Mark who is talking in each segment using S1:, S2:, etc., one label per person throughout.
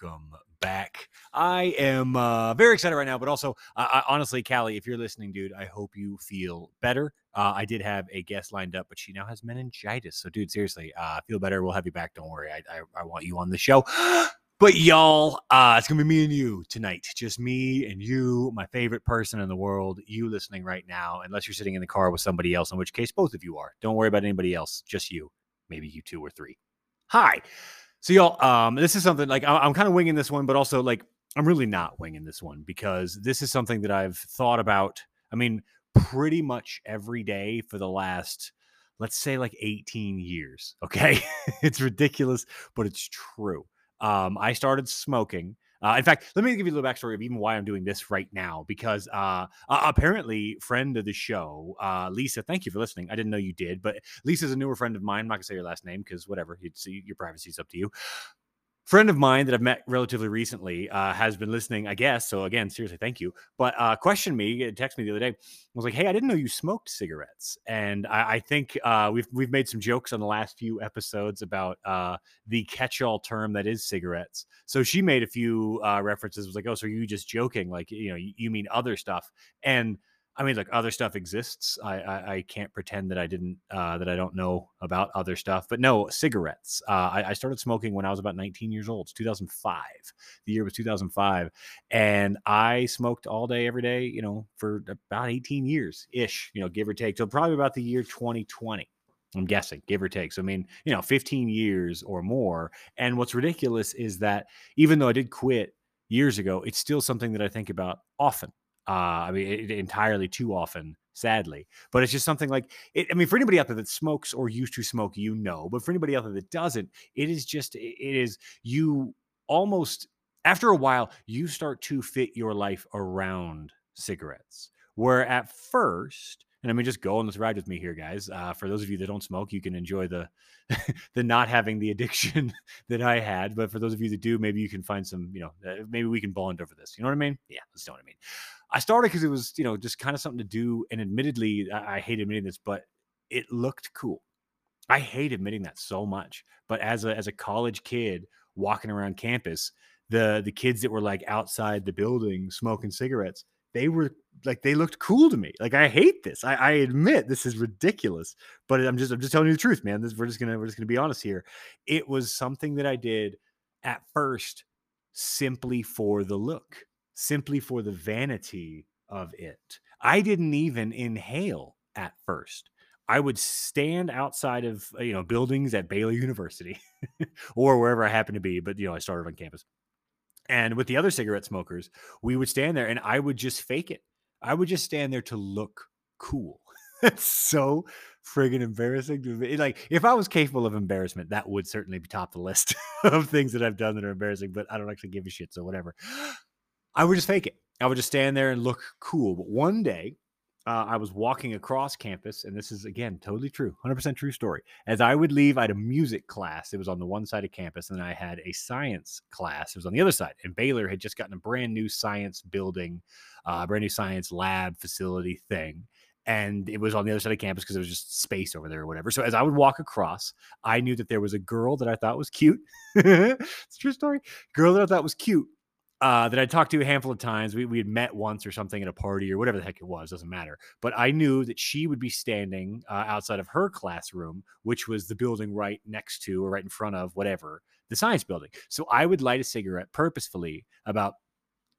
S1: Welcome back. I am uh, very excited right now, but also, uh, I, honestly, Callie, if you're listening, dude, I hope you feel better. Uh, I did have a guest lined up, but she now has meningitis. So, dude, seriously, uh, feel better. We'll have you back. Don't worry. I, I, I want you on the show. But y'all, uh, it's gonna be me and you tonight. Just me and you, my favorite person in the world. You listening right now, unless you're sitting in the car with somebody else, in which case both of you are. Don't worry about anybody else. Just you. Maybe you two or three. Hi. So y'all, um, this is something like I'm kind of winging this one, but also like I'm really not winging this one because this is something that I've thought about. I mean, pretty much every day for the last, let's say, like 18 years. Okay, it's ridiculous, but it's true. Um, I started smoking. Uh, in fact, let me give you a little backstory of even why I'm doing this right now. Because uh, apparently, friend of the show, uh, Lisa, thank you for listening. I didn't know you did, but Lisa's a newer friend of mine. I'm not gonna say your last name because whatever. See your privacy is up to you friend of mine that I've met relatively recently uh, has been listening, I guess. So again, seriously, thank you. But uh, questioned me, texted me the other day, was like, "Hey, I didn't know you smoked cigarettes." And I, I think uh, we've we've made some jokes on the last few episodes about uh, the catch-all term that is cigarettes. So she made a few uh, references. Was like, "Oh, so are you just joking? Like, you know, you, you mean other stuff?" And I mean, like other stuff exists. I, I, I can't pretend that I didn't uh, that I don't know about other stuff. But no, cigarettes. Uh, I, I, started smoking when I was about 19 years old. It's 2005. The year was 2005, and I smoked all day, every day. You know, for about 18 years ish. You know, give or take. So probably about the year 2020. I'm guessing, give or take. So I mean, you know, 15 years or more. And what's ridiculous is that even though I did quit years ago, it's still something that I think about often uh, I mean, it, entirely too often, sadly. But it's just something like it, I mean, for anybody out there that smokes or used to smoke, you know. But for anybody out there that doesn't, it is just it is you almost after a while you start to fit your life around cigarettes. Where at first, and I mean, just go on this ride with me here, guys. Uh, for those of you that don't smoke, you can enjoy the the not having the addiction that I had. But for those of you that do, maybe you can find some, you know, uh, maybe we can bond over this. You know what I mean? Yeah, that's what I mean. I started because it was, you know, just kind of something to do. And admittedly, I, I hate admitting this, but it looked cool. I hate admitting that so much. But as a as a college kid walking around campus, the the kids that were like outside the building smoking cigarettes, they were like they looked cool to me. Like I hate this. I, I admit this is ridiculous, but I'm just I'm just telling you the truth, man. This we're just gonna we're just gonna be honest here. It was something that I did at first simply for the look simply for the vanity of it. I didn't even inhale at first. I would stand outside of uh, you know buildings at Baylor University or wherever I happened to be, but you know I started on campus. And with the other cigarette smokers, we would stand there and I would just fake it. I would just stand there to look cool. That's so friggin' embarrassing to me. Like, if I was capable of embarrassment, that would certainly be top the list of things that I've done that are embarrassing, but I don't actually give a shit. So, whatever. I would just fake it. I would just stand there and look cool. But one day, uh, I was walking across campus, and this is again totally true, 100% true story. As I would leave, I had a music class. It was on the one side of campus, and then I had a science class. It was on the other side. And Baylor had just gotten a brand new science building, uh, brand new science lab facility thing. And it was on the other side of campus because there was just space over there or whatever. So as I would walk across, I knew that there was a girl that I thought was cute. it's true story. Girl that I thought was cute uh, that I talked to a handful of times. We, we had met once or something at a party or whatever the heck it was, doesn't matter. But I knew that she would be standing uh, outside of her classroom, which was the building right next to or right in front of whatever the science building. So I would light a cigarette purposefully about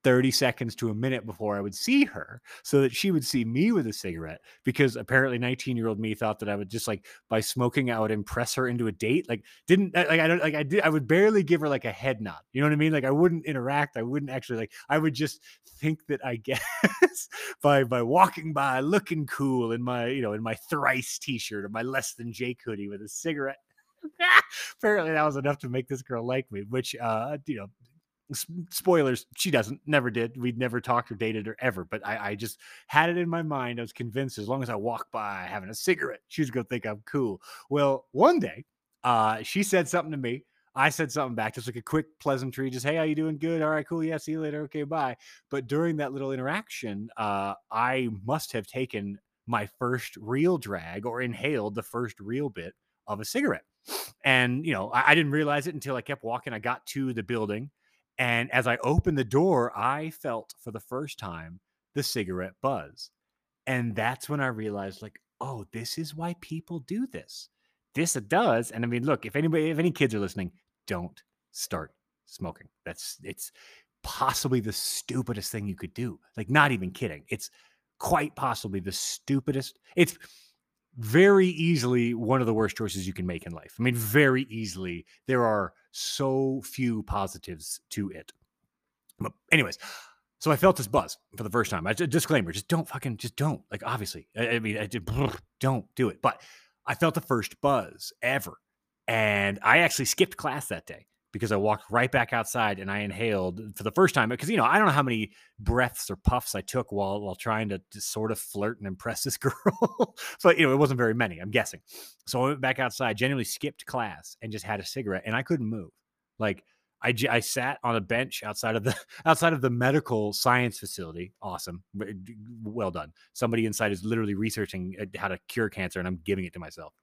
S1: 30 seconds to a minute before I would see her so that she would see me with a cigarette because apparently 19 year old me thought that I would just like by smoking I would impress her into a date like didn't like I don't like I did I would barely give her like a head nod you know what I mean? Like I wouldn't interact I wouldn't actually like I would just think that I guess by by walking by looking cool in my you know in my thrice t-shirt or my less than Jake hoodie with a cigarette. Apparently that was enough to make this girl like me which uh you know spoilers she doesn't never did we'd never talked or dated her ever but I, I, just had it in my mind i was convinced as long as i walk by having a cigarette she's gonna think i'm cool well one day uh she said something to me i said something back just like a quick pleasantry just hey how you doing good all right cool yeah see you later okay bye but during that little interaction uh i must have taken my first real drag or inhaled the first real bit of a cigarette. And, you know, I, I didn't realize it until I kept walking. I got to the building. And as I opened the door, I felt for the first time the cigarette buzz. And that's when I realized, like, oh, this is why people do this. This it does. And I mean, look, if anybody, if any kids are listening, don't start smoking. That's it's possibly the stupidest thing you could do. Like, not even kidding. It's quite possibly the stupidest. It's very easily one of the worst choices you can make in life. I mean, very easily. There are so few positives to it. But anyways, so I felt this buzz for the first time. I disclaimer: just don't fucking, just don't. Like, obviously, I, I mean, I don't do it. But I felt the first buzz ever, and I actually skipped class that day because I walked right back outside and I inhaled for the first time because you know I don't know how many breaths or puffs I took while while trying to, to sort of flirt and impress this girl, but you know it wasn't very many. I'm guessing. So I went back outside, genuinely skipped class and just had a cigarette, and I couldn't move. Like I, I sat on a bench outside of the outside of the medical science facility. Awesome, well done. Somebody inside is literally researching uh, how to cure cancer, and I'm giving it to myself.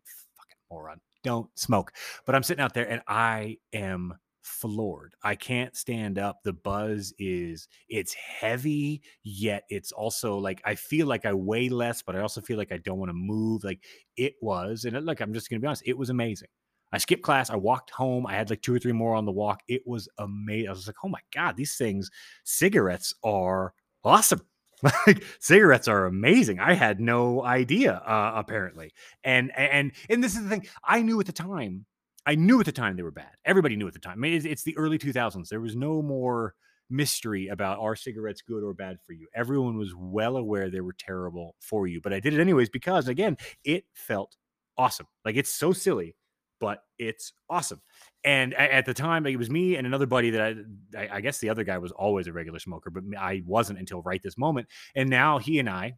S1: Moron don't smoke. But I'm sitting out there and I am floored. I can't stand up. The buzz is it's heavy, yet it's also like I feel like I weigh less, but I also feel like I don't want to move. Like it was, and uh, look, I'm just gonna be honest, it was amazing. I skipped class. I walked home. I had like two or three more on the walk. It was amazing. I was like, oh my God, these things, cigarettes are awesome. Like cigarettes are amazing. I had no idea, uh, apparently. And and and this is the thing. I knew at the time. I knew at the time they were bad. Everybody knew at the time. I mean, it's, it's the early 2000s. There was no more mystery about are cigarettes good or bad for you. Everyone was well aware they were terrible for you. But I did it anyways because again, it felt awesome. Like it's so silly, but it's awesome. And at the time, it was me and another buddy that I, I guess the other guy was always a regular smoker, but I wasn't until right this moment. And now he and I,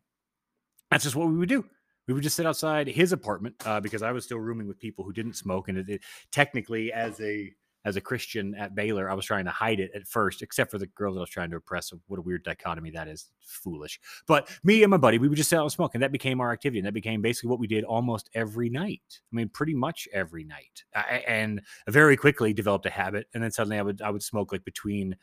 S1: that's just what we would do we would just sit outside his apartment uh, because I was still rooming with people who didn't smoke, and it, it, technically, as a as a Christian at Baylor, I was trying to hide it at first, except for the girls I was trying to impress. What a weird dichotomy that is. Foolish. But me and my buddy, we would just sit out and smoke, and that became our activity. And that became basically what we did almost every night. I mean, pretty much every night. I, and very quickly developed a habit. And then suddenly I would I would smoke like between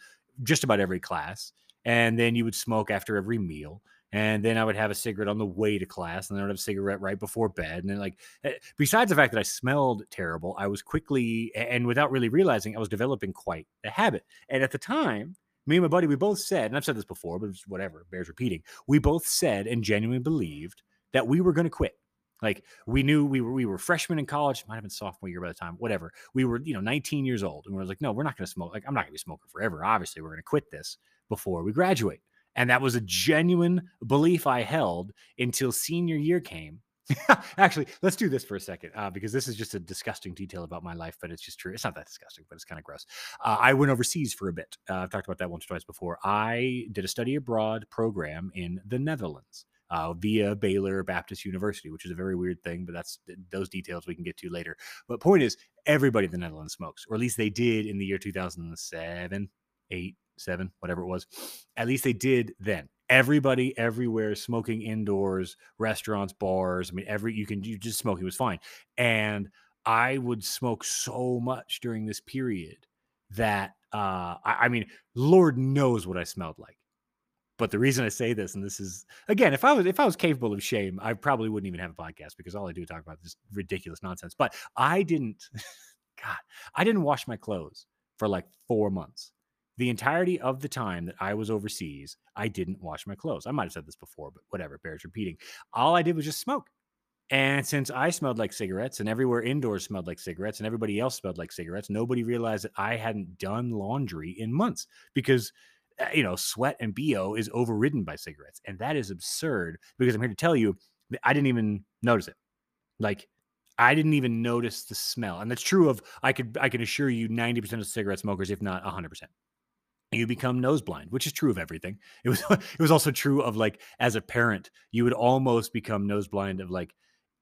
S1: just about every class. And then you would smoke after every meal and then I would have a cigarette on the way to class, and then I would have a cigarette right before bed. And then, like, eh, besides the fact that I smelled terrible, I was quickly and without really realizing, I was developing quite a habit. And at the time, me and my buddy, we both said, and I've said this before, but whatever, bears repeating. We both said and genuinely believed that we were going to quit. Like we knew we were we were freshmen in college, might have been sophomore year by the time, whatever. We were, you know, 19 years old, and we were like, no, we're not going to smoke. Like I'm not going to be smoking forever. Obviously, we're going to quit this before we graduate. And that was a genuine belief I held until senior year came. Actually, let's do this for a second uh, because this is just a disgusting detail about my life, but it's just true. It's not that disgusting, but it's kind of gross. Uh, I went overseas for a bit. Uh, I've talked about that once or twice before. I did a study abroad program in the Netherlands. Uh, via Baylor Baptist University, which is a very weird thing, but that's those details we can get to later. But point is, everybody in the Netherlands smokes, or at least they did in the year 2007, eight, seven, whatever it was. At least they did then. Everybody everywhere smoking indoors, restaurants, bars. I mean, every you can you just smoking was fine. And I would smoke so much during this period that uh I, I mean, Lord knows what I smelled like. But the reason I say this, and this is again, if I was if I was capable of shame, I probably wouldn't even have a podcast because all I do is talk about this ridiculous nonsense. But I didn't, God, I didn't wash my clothes for like four months the entirety of the time that I was overseas, I didn't wash my clothes. I might have said this before, but whatever, bears repeating. All I did was just smoke. And since I smelled like cigarettes and everywhere indoors smelled like cigarettes and everybody else smelled like cigarettes, nobody realized that I hadn't done laundry in months because, uh, you know, sweat and BO is overridden by cigarettes. And that is absurd because I'm here to tell you that I didn't even notice it. Like, I didn't even notice the smell. And that's true of I could I can assure you 90% of cigarette smokers, if not 100% you become nose blind, which is true of everything. It was it was also true of like as a parent, you would almost become nose blind of like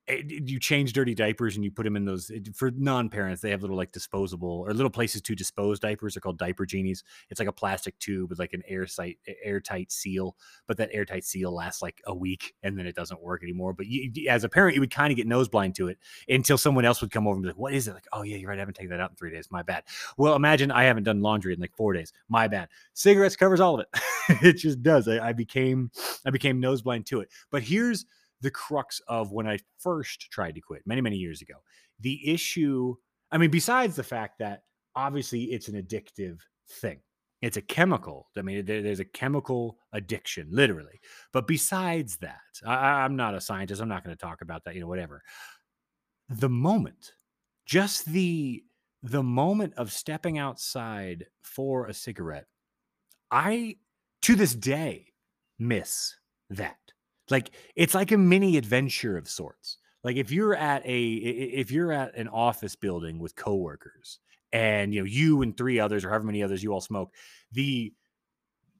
S1: Eh, you change dirty diapers and you put them in those eh, for non-parents they have little like disposable or little places to dispose diapers they're called diaper genies. It's like a plastic tube with like an airtight airtight seal but that airtight seal lasts like a week and then it doesn't work anymore but you, as a parent you would kind of get nose blind to it until someone else would come over and be like what is it? Like oh yeah you're right i haven't taken that out in three days my bad. Well imagine i haven't done laundry in like four days my bad. Cigarettes covers all of it. It just does I, I became i became nose blind to it. But here's the crux of when I first tried to quit many, many years ago. The issue, I mean, besides the fact that obviously it's an addictive thing, it's a chemical. I mean, there, there's a chemical addiction, literally. But besides that, I- I'm not a scientist. I'm not going to talk about that, you know, whatever. The moment, just the the moment of stepping outside for a cigarette, I to this day miss that. Like it's like a mini adventure of sorts. Like if you're at a if you're at an office building with coworkers and you know you and three others or however many others you all smoke, the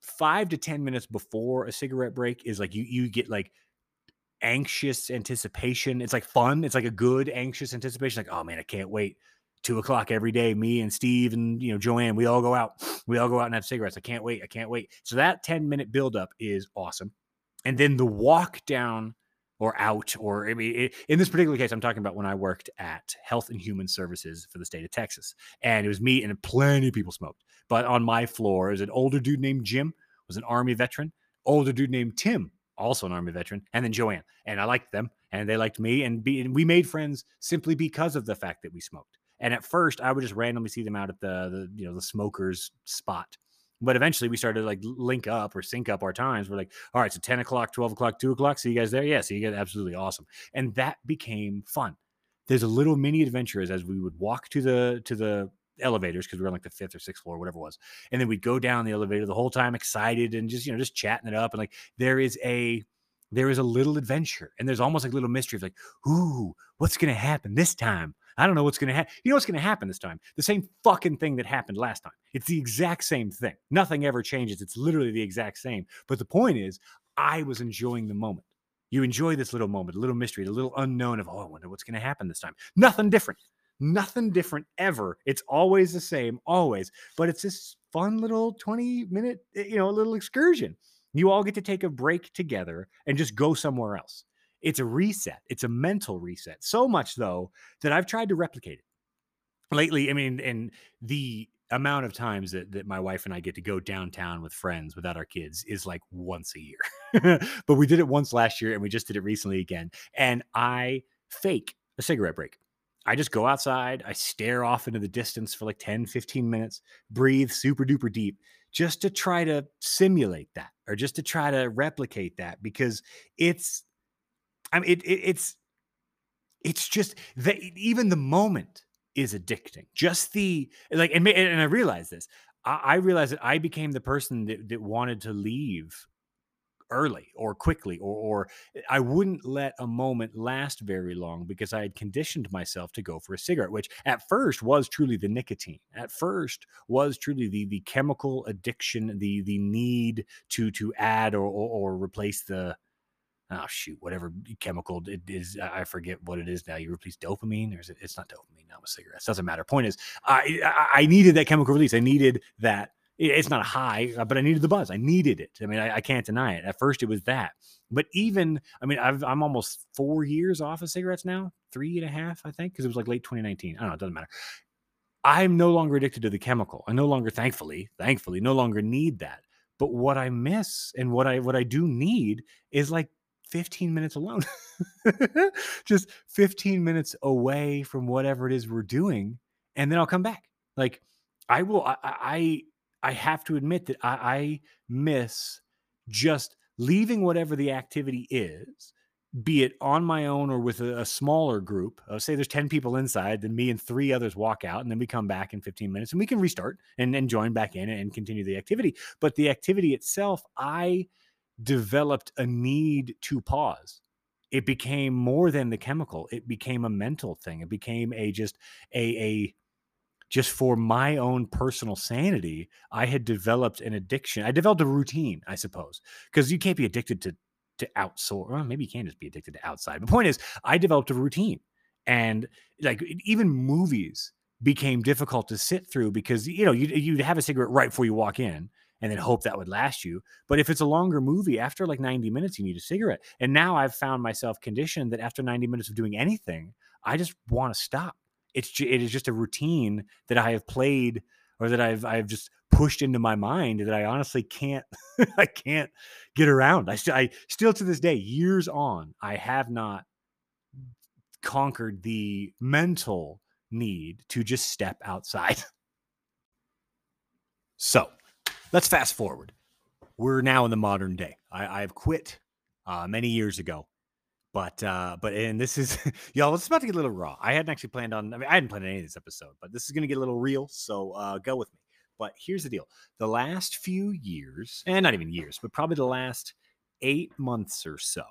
S1: five to ten minutes before a cigarette break is like you you get like anxious anticipation. It's like fun. It's like a good anxious anticipation. Like, oh man, I can't wait. Two o'clock every day. Me and Steve and you know Joanne, we all go out. We all go out and have cigarettes. I can't wait. I can't wait. So that 10 minute buildup is awesome. And then the walk down or out, or I mean, in this particular case, I'm talking about when I worked at Health and Human Services for the state of Texas. And it was me and plenty of people smoked. But on my floor is an older dude named Jim, was an Army veteran, older dude named Tim, also an Army veteran, and then Joanne. And I liked them and they liked me. And, be, and we made friends simply because of the fact that we smoked. And at first, I would just randomly see them out at the, the you know the smokers spot. But eventually, we started like link up or sync up our times. We're like, all right, so ten o'clock, twelve o'clock, two o'clock. See you guys there? Yeah, see you guys. Absolutely awesome. And that became fun. There's a little mini adventures as we would walk to the to the elevators because we were on like the fifth or sixth floor, whatever it was, and then we'd go down the elevator the whole time, excited and just you know just chatting it up. And like there is a there is a little adventure and there's almost like a little mystery of like, ooh, what's gonna happen this time? I don't know what's gonna happen. You know what's gonna happen this time? The same fucking thing that happened last time. It's the exact same thing. Nothing ever changes. It's literally the exact same. But the point is, I was enjoying the moment. You enjoy this little moment, a little mystery, a little unknown of, oh, I wonder what's gonna happen this time. Nothing different. Nothing different ever. It's always the same, always. But it's this fun little 20 minute, eh, you know, little excursion. You all get to take a break together and just go somewhere else. It's a reset. It's a mental reset. So much though that I've tried to replicate it lately. I mean, and the amount of times that, that my wife and I get to go downtown with friends without our kids is like once a year. but we did it once last year and we just did it recently again. And I fake a cigarette break. I just go outside, I stare off into the distance for like 10, 15 minutes, breathe super duper deep just to try to simulate that or just to try to replicate that because it's I mean it, it it's it's just that even the moment is addicting. Just the like and and I realize this. I, I realized that I became the person that, that wanted to leave early or quickly or or I wouldn't let a moment last very long because I had conditioned myself to go for a cigarette, which at first was truly the nicotine. At first was truly the the chemical addiction, the the need to to add or or, or replace the oh shoot, whatever chemical it is, I I forget what it is now. You replace dopamine, or is it? It's not dopamine now with cigarettes. Doesn't matter. Point is, I I, I needed that chemical release. I needed that. It's not a high, uh, but I needed the buzz. I needed it. I mean, I, I can't deny it. At first, it was that, but even I mean, I've, I'm almost four years off of cigarettes now, three and a half, I think, because it was like late 2019. I don't know. It doesn't matter. I'm no longer addicted to the chemical. I no longer, thankfully, thankfully, no longer need that. But what I miss and what I what I do need is like 15 minutes alone. Just 15 minutes away from whatever it is we're doing, and then I'll come back. Like I will I I, I have to admit that I, I miss just leaving whatever the activity is, be it on my own or with a, a smaller group. Uh, say there's 10 people inside, then me and three others walk out, and then we come back in 15 minutes and we can restart and, and join back in and continue the activity. But the activity itself, I developed a need to pause. It became more than the chemical. It became a mental thing. It became a just a a just for my own personal sanity, I had developed an addiction. I developed a routine, I suppose, because you can't be addicted to to outsource. Well, maybe you can just be addicted to outside. The point is, I developed a routine, and like even movies became difficult to sit through because you know you you'd have a cigarette right before you walk in and then hope that would last you. But if it's a longer movie, after like 90 minutes, you need a cigarette. And now I've found myself conditioned that after 90 minutes of doing anything, I just want to stop. It's it is just a routine that I have played or that I've I've just pushed into my mind that I honestly can't I can't get around. I still I still to this day, years on, I have not conquered the mental need to just step outside. So let's fast forward. We're now in the modern day. I, have quit uh, many years ago, but uh, but and this is y'all. It's about to get a little raw. I hadn't actually planned on. I mean, I hadn't planned any of this episode, but this is going to get a little real. So uh, go with me. But here's the deal: the last few years, and not even years, but probably the last eight months or so,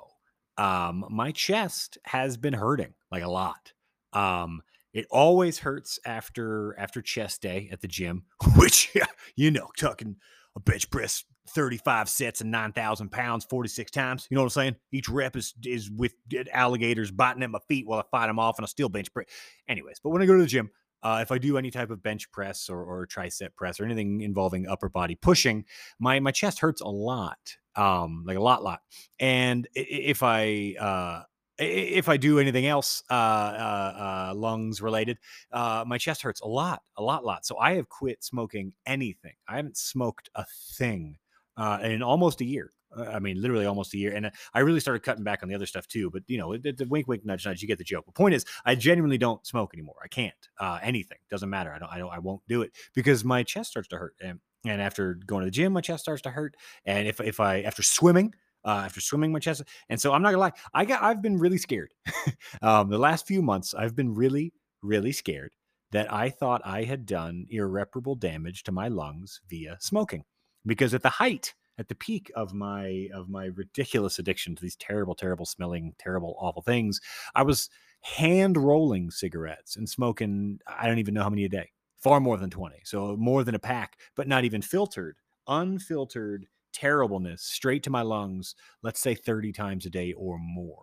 S1: um, my chest has been hurting like a lot. Um, it always hurts after after chest day at the gym, which you know, tucking a bench press 35 sets and 9,000 pounds 46 times. You know what I'm saying? Each rep is is with alligators biting at my feet while I fight them off and I still bench press. Anyways, but when I go to the gym, uh, if I do any type of bench press or, or tricep press or anything involving upper body pushing, my my chest hurts a lot, um, like a lot, lot. And if I uh, if I do anything else uh, uh, uh, lungs related, uh, my chest hurts a lot, a lot, lot. So I have quit smoking anything. I haven't smoked a thing uh, in almost a year. Uh, I mean, literally almost a year. And I really started cutting back on the other stuff too. But you know, the wink, wink, nudge, nudge. You get the joke. The point is, I genuinely don't smoke anymore. I can't. anything doesn't matter. I don't. I don't. I won't do it because my chest starts to hurt. And and after going to the gym, my chest starts to hurt. And if if I after swimming, uh, after swimming my chest. And so I'm not gonna lie, I got I've been really scared. um, the last few months, I've been really, really scared that I thought I had done irreparable damage to my lungs via smoking. Because at the height, at the peak of my of my ridiculous addiction to these terrible, terrible smelling, terrible, awful things, I was hand rolling cigarettes and smoking, I don't even know how many a day. Far more than 20. So more than a pack, but not even filtered, unfiltered terribleness straight to my lungs, let's say 30 times a day or more.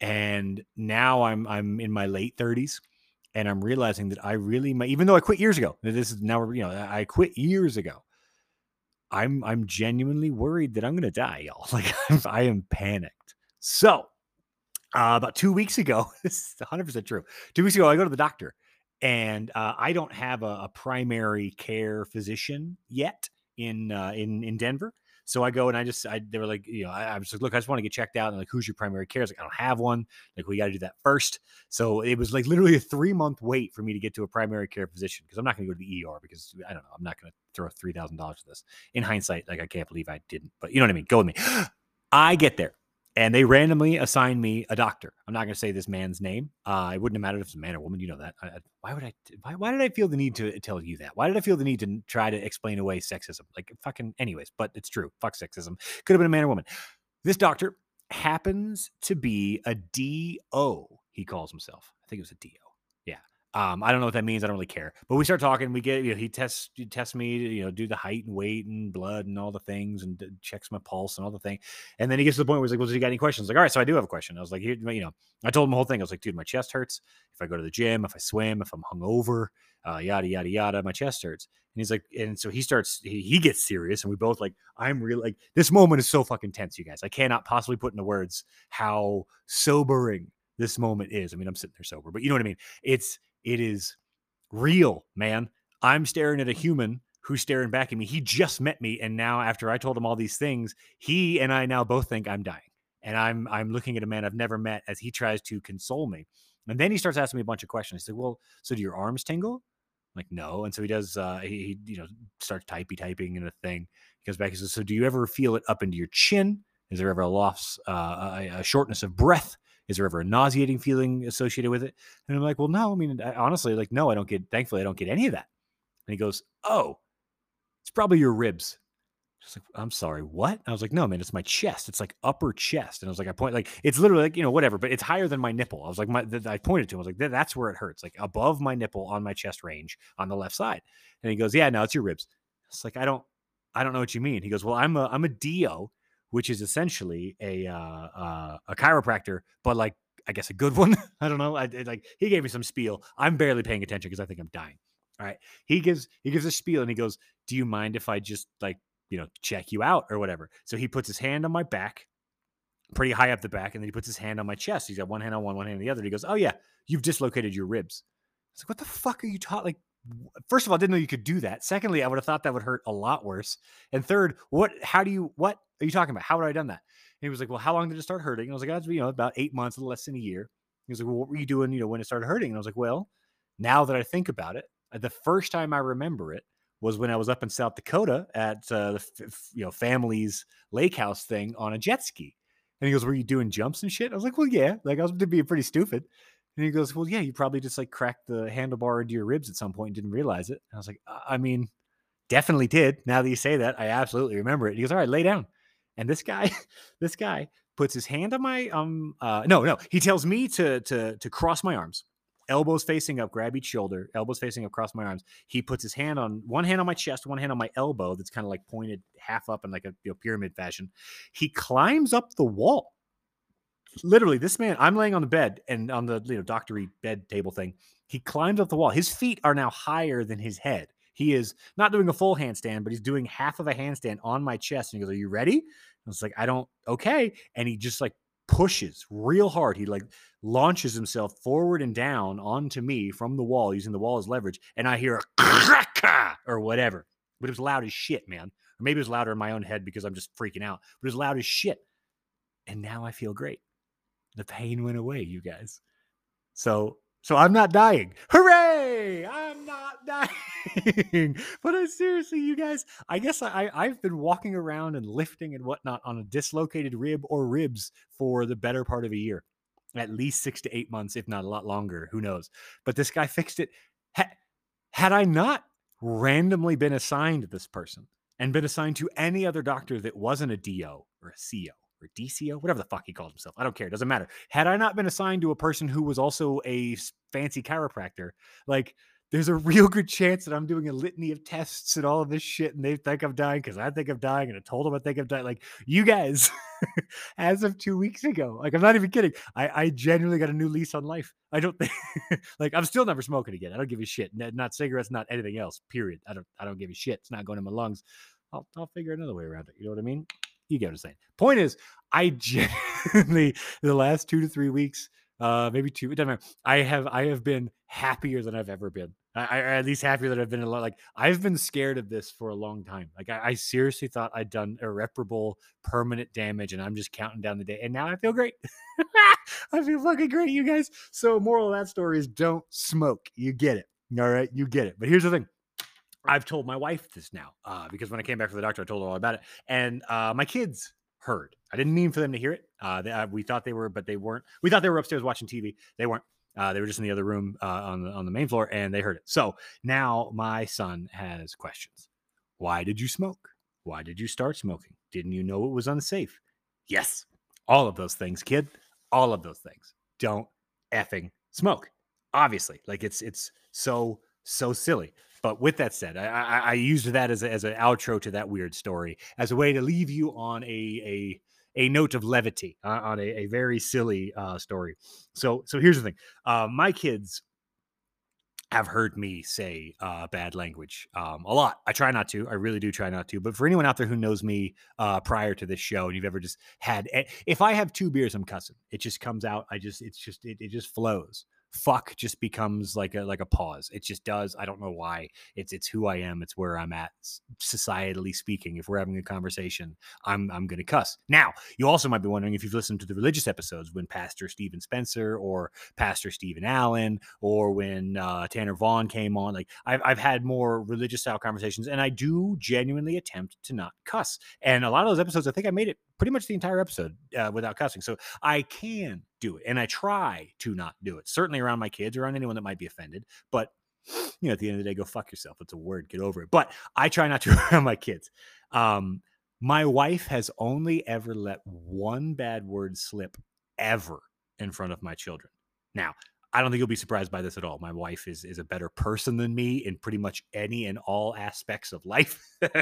S1: And now I'm I'm in my late 30s and I'm realizing that I really even though I quit years ago. This is now you know I quit years ago. I'm I'm genuinely worried that I'm going to die, y'all. Like I'm, I am panicked. So, uh, about 2 weeks ago, this is 100% true. 2 weeks ago I go to the doctor and uh, I don't have a, a primary care physician yet in uh, in in Denver. So I go and I just I they were like, you know, I, I was like, look, I just want to get checked out. And like, who's your primary care? I was like, I don't have one. Like, we got to do that first. So it was like literally a three month wait for me to get to a primary care physician because I'm not going to go to the ER because I don't know, I'm not going to throw three thousand dollars for this. In hindsight, like I can't believe I didn't, but you know what I mean. Go with me. I get there and they randomly assigned me a doctor. I'm not going to say this man's name. Uh, it wouldn't have mattered if it's a man or woman. You know that. I, I, why would I? Why, why did I feel the need to tell you that? Why did I feel the need to try to explain away sexism? Like fucking. Anyways, but it's true. Fuck sexism. Could have been a man or woman. This doctor happens to be a DO. He calls himself. I think it was a DO. Um, I don't know what that means. I don't really care. But we start talking. We get, you know, he tests, he tests me, to, you know, do the height and weight and blood and all the things, and checks my pulse and all the thing. And then he gets to the point where he's like, "Well, does he got any questions?" Like, all right, so I do have a question. I was like, you know, I told him the whole thing. I was like, dude, my chest hurts. If I go to the gym, if I swim, if I'm hungover, uh, yada yada yada, my chest hurts. And he's like, and so he starts, he, he gets serious, and we both like, I'm really like, this moment is so fucking tense, you guys. I cannot possibly put into words how sobering this moment is. I mean, I'm sitting there sober, but you know what I mean. It's it is real, man. I'm staring at a human who's staring back at me. He just met me, and now after I told him all these things, he and I now both think I'm dying. And I'm I'm looking at a man I've never met as he tries to console me. And then he starts asking me a bunch of questions. He said, "Well, so do your arms tingle?" I'm like, no. And so he does. Uh, he, he you know starts typey typing in a thing. He comes back. He says, "So do you ever feel it up into your chin? Is there ever a loss, uh, a, a shortness of breath? Is there ever a nauseating feeling associated with it? And I'm like, well, no. I mean, I, honestly, like, no, I don't get. Thankfully, I don't get any of that. And he goes, oh, it's probably your ribs. Just like, I'm sorry, what? I was like, no, man, it's my chest. It's like upper chest. And I was like, I point like it's literally like you know whatever, but it's higher than my nipple. I was like, my th- I pointed to him. I was like, that's where it hurts, like above my nipple on my chest range on the left side. And he goes, yeah, no, it's your ribs. It's like I don't, I don't know what you mean. He goes, well, I'm a I'm a DO which is essentially a uh, uh, a chiropractor, but like I guess a good one. I don't know. I, like he gave me some spiel. I'm barely paying attention because I think I'm dying. All right. He gives he gives a spiel and he goes, "Do you mind if I just like you know check you out or whatever?" So he puts his hand on my back, pretty high up the back, and then he puts his hand on my chest. He's got one hand on one, one hand on the other. He goes, "Oh yeah, you've dislocated your ribs." I was like, "What the fuck are you taught?" Like, first of all, I didn't know you could do that. Secondly, I would have thought that would hurt a lot worse. And third, what? How do you? What are you talking about? How would I have done that? And he was like, "Well, how long did it start hurting?" And I was like, "That's you know about eight months, less than a year." He was like, "Well, what were you doing? You know, when it started hurting?" And I was like, "Well, now that I think about it, uh, the first time I remember it was when I was up in South Dakota at uh, the f- you know family's lake house thing on a jet ski." And he goes, "Were you doing jumps and shit?" I was like, "Well, yeah." Like I was being pretty stupid. And he goes, "Well, yeah, you probably just like cracked the handlebar into your ribs at some point and didn't realize it." And I was like, "Uh, "I mean, definitely did. Now that you say that, I absolutely remember it." He goes, "All right, lay down." And this guy, this guy puts his hand on my um uh no no he tells me to to to cross my arms elbows facing up grab each shoulder elbows facing up cross my arms he puts his hand on one hand on my chest one hand on my elbow that's kind of like pointed half up in like a you know, pyramid fashion he climbs up the wall literally this man i'm laying on the bed and on the you know doctory bed table thing he climbs up the wall his feet are now higher than his head he is not doing a full handstand but he's doing half of a handstand on my chest and he goes are you ready I was like, I don't, okay. And he just like pushes real hard. He like launches himself forward and down onto me from the wall using the wall as leverage. And I hear a crack or whatever, but it was loud as shit, man. Or maybe it was louder in my own head because I'm just freaking out, but it was loud as shit. And now I feel great. The pain went away, you guys. So, so I'm not dying. Hooray! I'm not dying. but I seriously, you guys, I guess I, I've been walking around and lifting and whatnot on a dislocated rib or ribs for the better part of a year, at least six to eight months, if not a lot longer. Who knows? But this guy fixed it. Ha- had I not randomly been assigned this person and been assigned to any other doctor that wasn't a DO or a CO or DCO, whatever the fuck he called himself, I don't care. It doesn't matter. Had I not been assigned to a person who was also a fancy chiropractor, like there's a real good chance that I'm doing a litany of tests and all of this shit, and they think I'm dying because I think I'm dying, and I told them I think I'm dying. Like you guys, as of two weeks ago, like I'm not even kidding. I, I genuinely got a new lease on life. I don't think, like I'm still never smoking again. I don't give a shit. Not cigarettes, not anything else. Period. I don't. I don't give a shit. It's not going in my lungs. I'll I'll figure another way around it. You know what I mean? You get what I'm saying. Point is, I genuinely the last two to three weeks, uh, maybe two. It doesn't matter. I have I have been happier than I've ever been. I, I at least happier than I've been a lot. Like I've been scared of this for a long time. Like I, I seriously thought I'd done irreparable, permanent damage, and I'm just counting down the day. And now I feel great. I feel fucking great, you guys. So moral of that story is don't smoke. You get it. All right, you get it. But here's the thing. I've told my wife this now uh, because when I came back from the doctor, I told her all about it, and uh, my kids heard. I didn't mean for them to hear it. Uh, they, uh, we thought they were, but they weren't. We thought they were upstairs watching TV. They weren't. Uh, they were just in the other room uh, on the on the main floor, and they heard it. So now my son has questions. Why did you smoke? Why did you start smoking? Didn't you know it was unsafe? Yes, all of those things, kid. All of those things. Don't effing smoke. Obviously, like it's it's so so silly. But with that said, I, I, I used that as a, as an outro to that weird story as a way to leave you on a a a note of levity uh, on a, a very silly uh, story. So so here's the thing: uh, my kids have heard me say uh, bad language um, a lot. I try not to. I really do try not to. But for anyone out there who knows me uh, prior to this show, and you've ever just had, eh, if I have two beers, I'm cussing. It just comes out. I just, it's just, it, it just flows. Fuck just becomes like a like a pause. It just does. I don't know why. It's it's who I am. It's where I'm at. Societally speaking, if we're having a conversation, I'm I'm gonna cuss. Now, you also might be wondering if you've listened to the religious episodes when Pastor Stephen Spencer or Pastor Stephen Allen or when uh, Tanner Vaughn came on. Like I've, I've had more religious style conversations, and I do genuinely attempt to not cuss. And a lot of those episodes, I think I made it pretty much the entire episode uh, without cussing. So I can do it, and I try to not do it. Certainly around my kids, around anyone that might be offended. But you know, at the end of the day, go fuck yourself. It's a word. Get over it. But I try not to around my kids. Um, my wife has only ever let one bad word slip ever in front of my children. Now, I don't think you'll be surprised by this at all. My wife is is a better person than me in pretty much any and all aspects of life.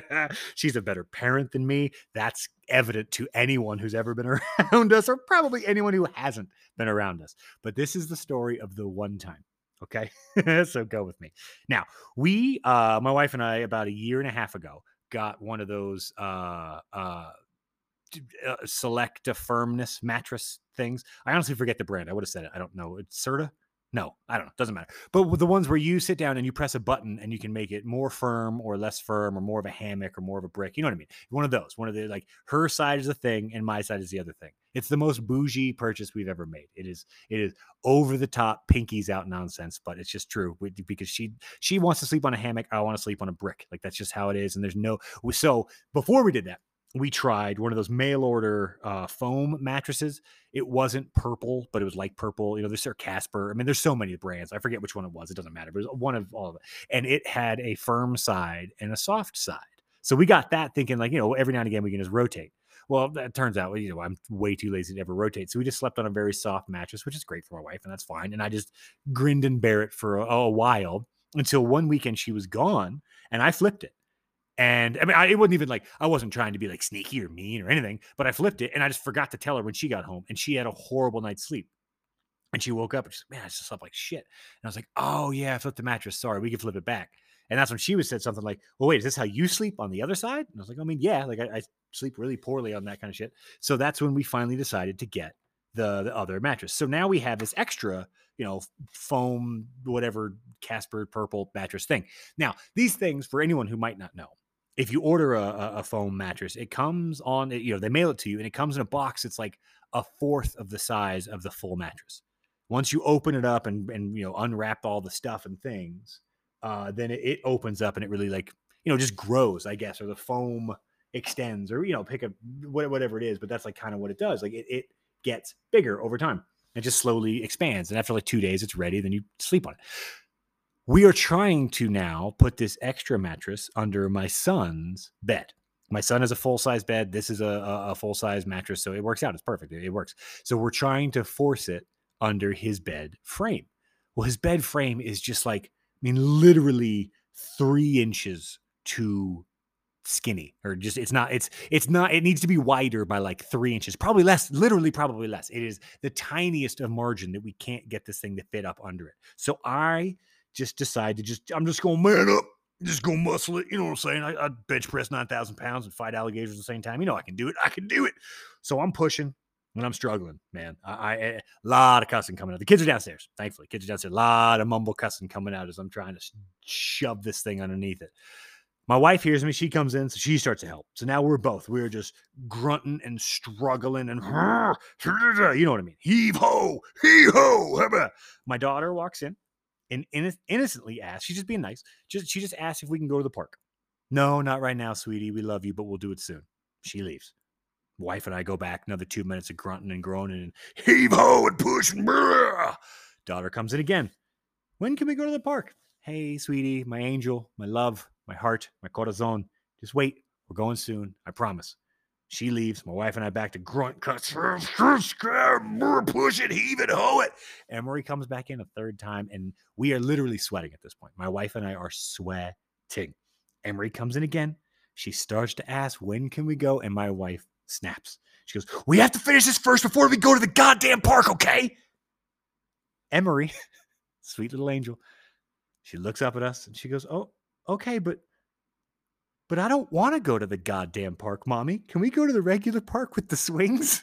S1: She's a better parent than me. That's evident to anyone who's ever been around us, or probably anyone who hasn't been around us. But this is the story of the one time. Okay, so go with me. Now we, uh, my wife and I, about a year and a half ago, got one of those uh, uh, uh, select a firmness mattress things. I honestly forget the brand. I would have said it. I don't know. It's Serta. No, I don't know. Doesn't matter. But the ones where you sit down and you press a button and you can make it more firm or less firm or more of a hammock or more of a brick. You know what I mean? One of those. One of the like her side is the thing and my side is the other thing. It's the most bougie purchase we've ever made. It is it is over the top pinkies out nonsense, but it's just true because she she wants to sleep on a hammock. I want to sleep on a brick. Like that's just how it is. And there's no so before we did that, we tried one of those mail order uh, foam mattresses. It wasn't purple, but it was like purple. You know, there's Sir Casper. I mean, there's so many brands. I forget which one it was. It doesn't matter, but it was one of all of it. And it had a firm side and a soft side. So we got that thinking, like, you know, every now and again we can just rotate. Well, that turns out, you know, I'm way too lazy to ever rotate. So we just slept on a very soft mattress, which is great for my wife, and that's fine. And I just grinned and bear it for a, a while until one weekend she was gone and I flipped it. And I mean, I, it wasn't even like I wasn't trying to be like sneaky or mean or anything, but I flipped it and I just forgot to tell her when she got home and she had a horrible night's sleep. And she woke up and she's like, man, I just slept like shit. And I was like, oh, yeah, I flipped the mattress. Sorry, we can flip it back. And that's when she was said something like, well, wait, is this how you sleep on the other side? And I was like, I mean, yeah, like I, I sleep really poorly on that kind of shit. So that's when we finally decided to get the, the other mattress. So now we have this extra, you know, foam, whatever Casper purple mattress thing. Now, these things, for anyone who might not know, if you order a, a, foam mattress, it comes on, you know, they mail it to you and it comes in a box. It's like a fourth of the size of the full mattress. Once you open it up and, and you know, unwrap all the stuff and things, uh, then it, it opens up and it really like, you know, just grows, I guess, or the foam extends or, you know, pick a, whatever it is, but that's like kind of what it does. Like it, it gets bigger over time. It just slowly expands. And after like two days, it's ready. Then you sleep on it we are trying to now put this extra mattress under my son's bed. My son has a full size bed. This is a, a, full size mattress. So it works out. It's perfect. It, it works. So we're trying to force it under his bed frame. Well, his bed frame is just like, I mean, literally three inches too skinny or just it's not it's it's not it needs to be wider by like three inches probably less literally probably less it is the tiniest of margin that we can't get this thing to fit up under it so i just decide to just I'm just gonna man up, just go muscle it. You know what I'm saying? I, I bench press nine thousand pounds and fight alligators at the same time. You know I can do it. I can do it. So I'm pushing and I'm struggling, man. I, I eh, a lot of cussing coming out. The kids are downstairs. Thankfully, kids are downstairs. A lot of mumble cussing coming out as I'm trying to shove this thing underneath it. My wife hears me. She comes in, so she starts to help. So now we're both we're just grunting and struggling and you know what I mean. Heave ho, heave ho. My daughter walks in and innocently asked, she's just being nice. Just she just asked if we can go to the park. No, not right now, sweetie. We love you, but we'll do it soon. She leaves. Wife and I go back another two minutes of grunting and groaning and heave ho and push. Daughter comes in again. When can we go to the park? Hey, sweetie, my angel, my love, my heart, my corazon. Just wait. We're going soon. I promise. She leaves. My wife and I back to grunt cuts. Push it, heave it, hoe it. Emery comes back in a third time, and we are literally sweating at this point. My wife and I are sweating. Emery comes in again. She starts to ask, when can we go? And my wife snaps. She goes, We have to finish this first before we go to the goddamn park, okay? Emery, sweet little angel, she looks up at us and she goes, Oh, okay, but but I don't want to go to the goddamn park, mommy. Can we go to the regular park with the swings?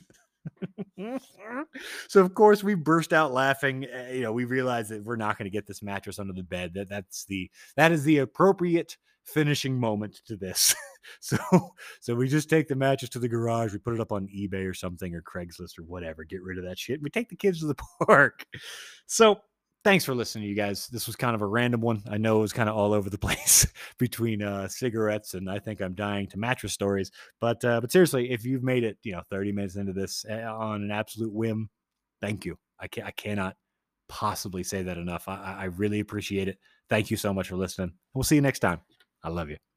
S1: so of course we burst out laughing. Uh, you know, we realize that we're not going to get this mattress under the bed. That that's the that is the appropriate finishing moment to this. so so we just take the mattress to the garage, we put it up on eBay or something or Craigslist or whatever, get rid of that shit. We take the kids to the park. So thanks for listening, you guys. This was kind of a random one. I know it was kind of all over the place between uh, cigarettes and I think I'm dying to mattress stories. But uh, but seriously, if you've made it, you know, 30 minutes into this uh, on an absolute whim, thank you. I can I cannot possibly say that enough. I, I really appreciate it. Thank you so much for listening. We'll see you next time. I love you.